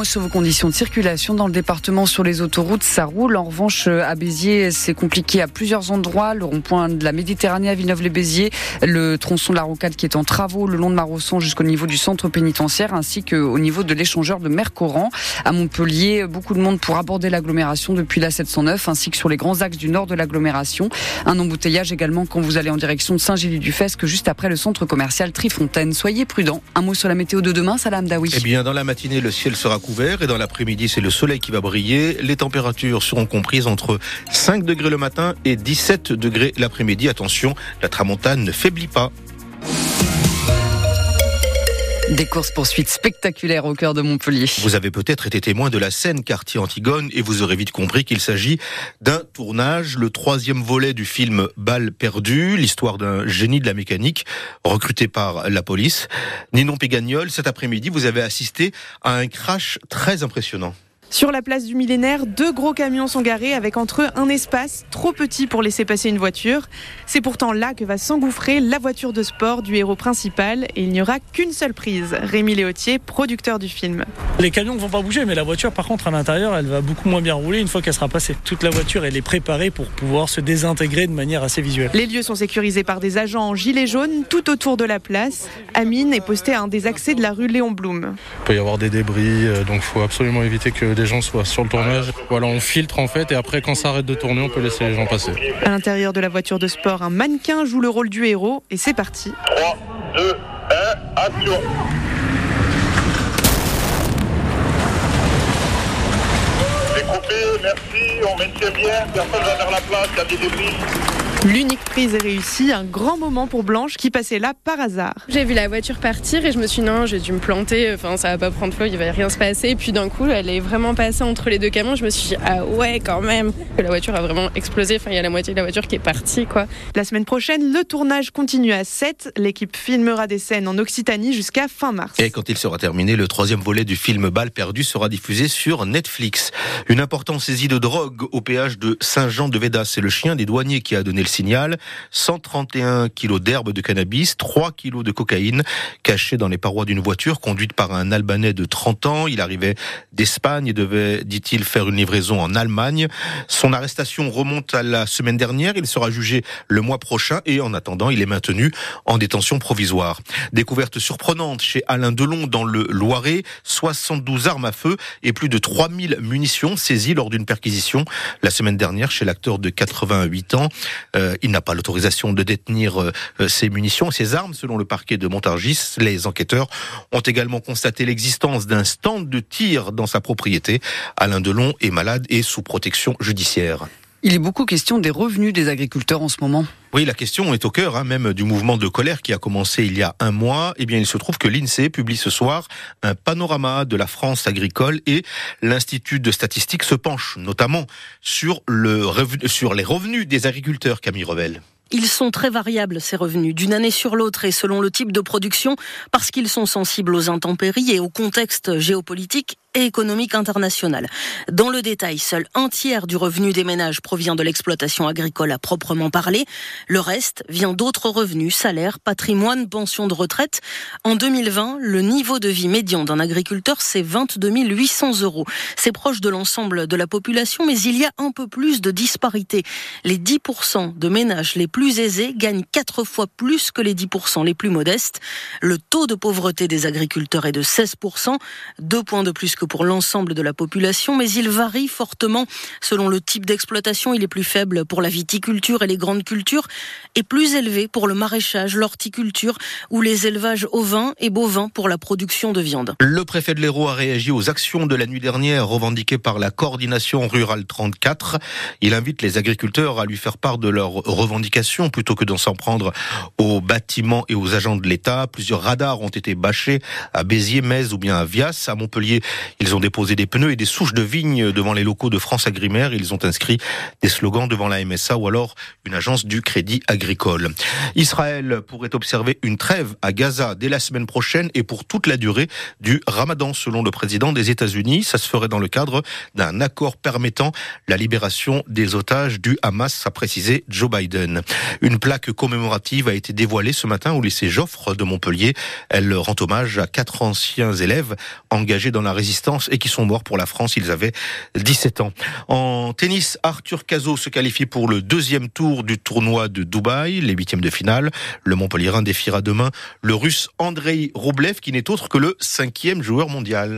mot sur vos conditions de circulation dans le département sur les autoroutes, ça roule. En revanche, à Béziers, c'est compliqué à plusieurs endroits. Le rond-point de la Méditerranée à Villeneuve-les-Béziers, le tronçon de la Rocade qui est en travaux le long de Marosson jusqu'au niveau du centre pénitentiaire, ainsi qu'au niveau de l'échangeur de Mercoran. À Montpellier, beaucoup de monde pour aborder l'agglomération depuis la 709, ainsi que sur les grands axes du nord de l'agglomération. Un embouteillage également quand vous allez en direction de Saint-Gély-du-Fesque, juste après le centre commercial Trifontaine. Soyez prudents. Un mot sur la météo de demain, Salam Daoui. Eh bien, dans la matinée, le ciel sera couvert et dans l'après-midi, c'est le soleil qui va briller. Les températures seront comprises entre 5 degrés le matin et 17 degrés l'après-midi. Attention, la tramontane ne faiblit pas. Des courses poursuites spectaculaires au cœur de Montpellier. Vous avez peut-être été témoin de la scène quartier Antigone et vous aurez vite compris qu'il s'agit d'un tournage, le troisième volet du film Balle perdue, l'histoire d'un génie de la mécanique recruté par la police. Ninon Pégagnol, cet après-midi, vous avez assisté à un crash très impressionnant. Sur la place du millénaire, deux gros camions sont garés avec entre eux un espace trop petit pour laisser passer une voiture. C'est pourtant là que va s'engouffrer la voiture de sport du héros principal et il n'y aura qu'une seule prise. Rémi Léautier, producteur du film. Les camions ne vont pas bouger, mais la voiture, par contre, à l'intérieur, elle va beaucoup moins bien rouler une fois qu'elle sera passée. Toute la voiture, elle est préparée pour pouvoir se désintégrer de manière assez visuelle. Les lieux sont sécurisés par des agents en gilet jaune tout autour de la place. Amine est posté à un des accès de la rue Léon Blum. Il peut y avoir des débris, euh, donc il faut absolument éviter que les gens soient sur le tournage. Voilà, on filtre en fait et après quand ça arrête de tourner, on peut laisser les gens passer. À l'intérieur de la voiture de sport, un mannequin joue le rôle du héros et c'est parti. 3, 2, 1, action Découpé, merci, on maintient bien, personne va vers la place, il y a des débris. L'unique prise est réussie, un grand moment pour Blanche qui passait là par hasard. J'ai vu la voiture partir et je me suis dit non, j'ai dû me planter, enfin ça va pas prendre feu, il va rien se passer. Et puis d'un coup, elle est vraiment passée entre les deux camions, je me suis dit ah ouais quand même. La voiture a vraiment explosé, enfin il y a la moitié de la voiture qui est partie quoi. La semaine prochaine, le tournage continue à 7. L'équipe filmera des scènes en Occitanie jusqu'à fin mars. Et quand il sera terminé, le troisième volet du film Balle perdue sera diffusé sur Netflix. Une importante saisie de drogue au péage de Saint-Jean-de-Védas. C'est le chien des douaniers qui a donné le signal. 131 kilos d'herbe de cannabis, 3 kilos de cocaïne cachés dans les parois d'une voiture conduite par un Albanais de 30 ans. Il arrivait d'Espagne et devait, dit-il, faire une livraison en Allemagne. Son arrestation remonte à la semaine dernière. Il sera jugé le mois prochain et en attendant, il est maintenu en détention provisoire. Découverte surprenante chez Alain Delon dans le Loiret. 72 armes à feu et plus de 3000 munitions saisies lors d'une perquisition la semaine dernière chez l'acteur de 88 ans. Euh, il n'a pas l'autorisation de détenir euh, ces munitions, ces armes, selon le parquet de Montargis. Les enquêteurs ont également constaté l'existence d'un stand de tir dans sa propriété. Alain Delon est malade et sous protection judiciaire. Il est beaucoup question des revenus des agriculteurs en ce moment. Oui, la question est au cœur hein, même du mouvement de colère qui a commencé il y a un mois. Eh bien, il se trouve que l'INSEE publie ce soir un panorama de la France agricole et l'Institut de statistique se penche notamment sur, le revenu, sur les revenus des agriculteurs, Camille Revel. Ils sont très variables, ces revenus, d'une année sur l'autre et selon le type de production, parce qu'ils sont sensibles aux intempéries et au contexte géopolitique et économique international. Dans le détail, seul un tiers du revenu des ménages provient de l'exploitation agricole à proprement parler. Le reste vient d'autres revenus, salaires, patrimoine, pensions de retraite. En 2020, le niveau de vie médian d'un agriculteur, c'est 22 800 euros. C'est proche de l'ensemble de la population, mais il y a un peu plus de disparité. Les 10% de ménages les plus aisés gagnent quatre fois plus que les 10% les plus modestes. Le taux de pauvreté des agriculteurs est de 16%, deux points de plus que pour l'ensemble de la population, mais il varie fortement selon le type d'exploitation. Il est plus faible pour la viticulture et les grandes cultures et plus élevé pour le maraîchage, l'horticulture ou les élevages ovins et bovins pour la production de viande. Le préfet de l'Hérault a réagi aux actions de la nuit dernière revendiquées par la coordination rurale 34. Il invite les agriculteurs à lui faire part de leurs revendications plutôt que d'en s'en prendre aux bâtiments et aux agents de l'État. Plusieurs radars ont été bâchés à Béziers, Metz ou bien à Vias. À Montpellier, ils ont déposé des pneus et des souches de vignes devant les locaux de France Agrimaire. Ils ont inscrit des slogans devant la MSA ou alors une agence du Crédit Agricole. Israël pourrait observer une trêve à Gaza dès la semaine prochaine et pour toute la durée du Ramadan, selon le président des États-Unis. Ça se ferait dans le cadre d'un accord permettant la libération des otages du Hamas, a précisé Joe Biden. Une plaque commémorative a été dévoilée ce matin au lycée Joffre de Montpellier. Elle rend hommage à quatre anciens élèves engagés dans la résistance et qui sont morts pour la France. Ils avaient 17 ans. En tennis, Arthur Cazot se qualifie pour le deuxième tour du tournoi de Dubaï, les huitièmes de finale. Le Montpellierin défiera demain le russe Andrei Roblev, qui n'est autre que le cinquième joueur mondial.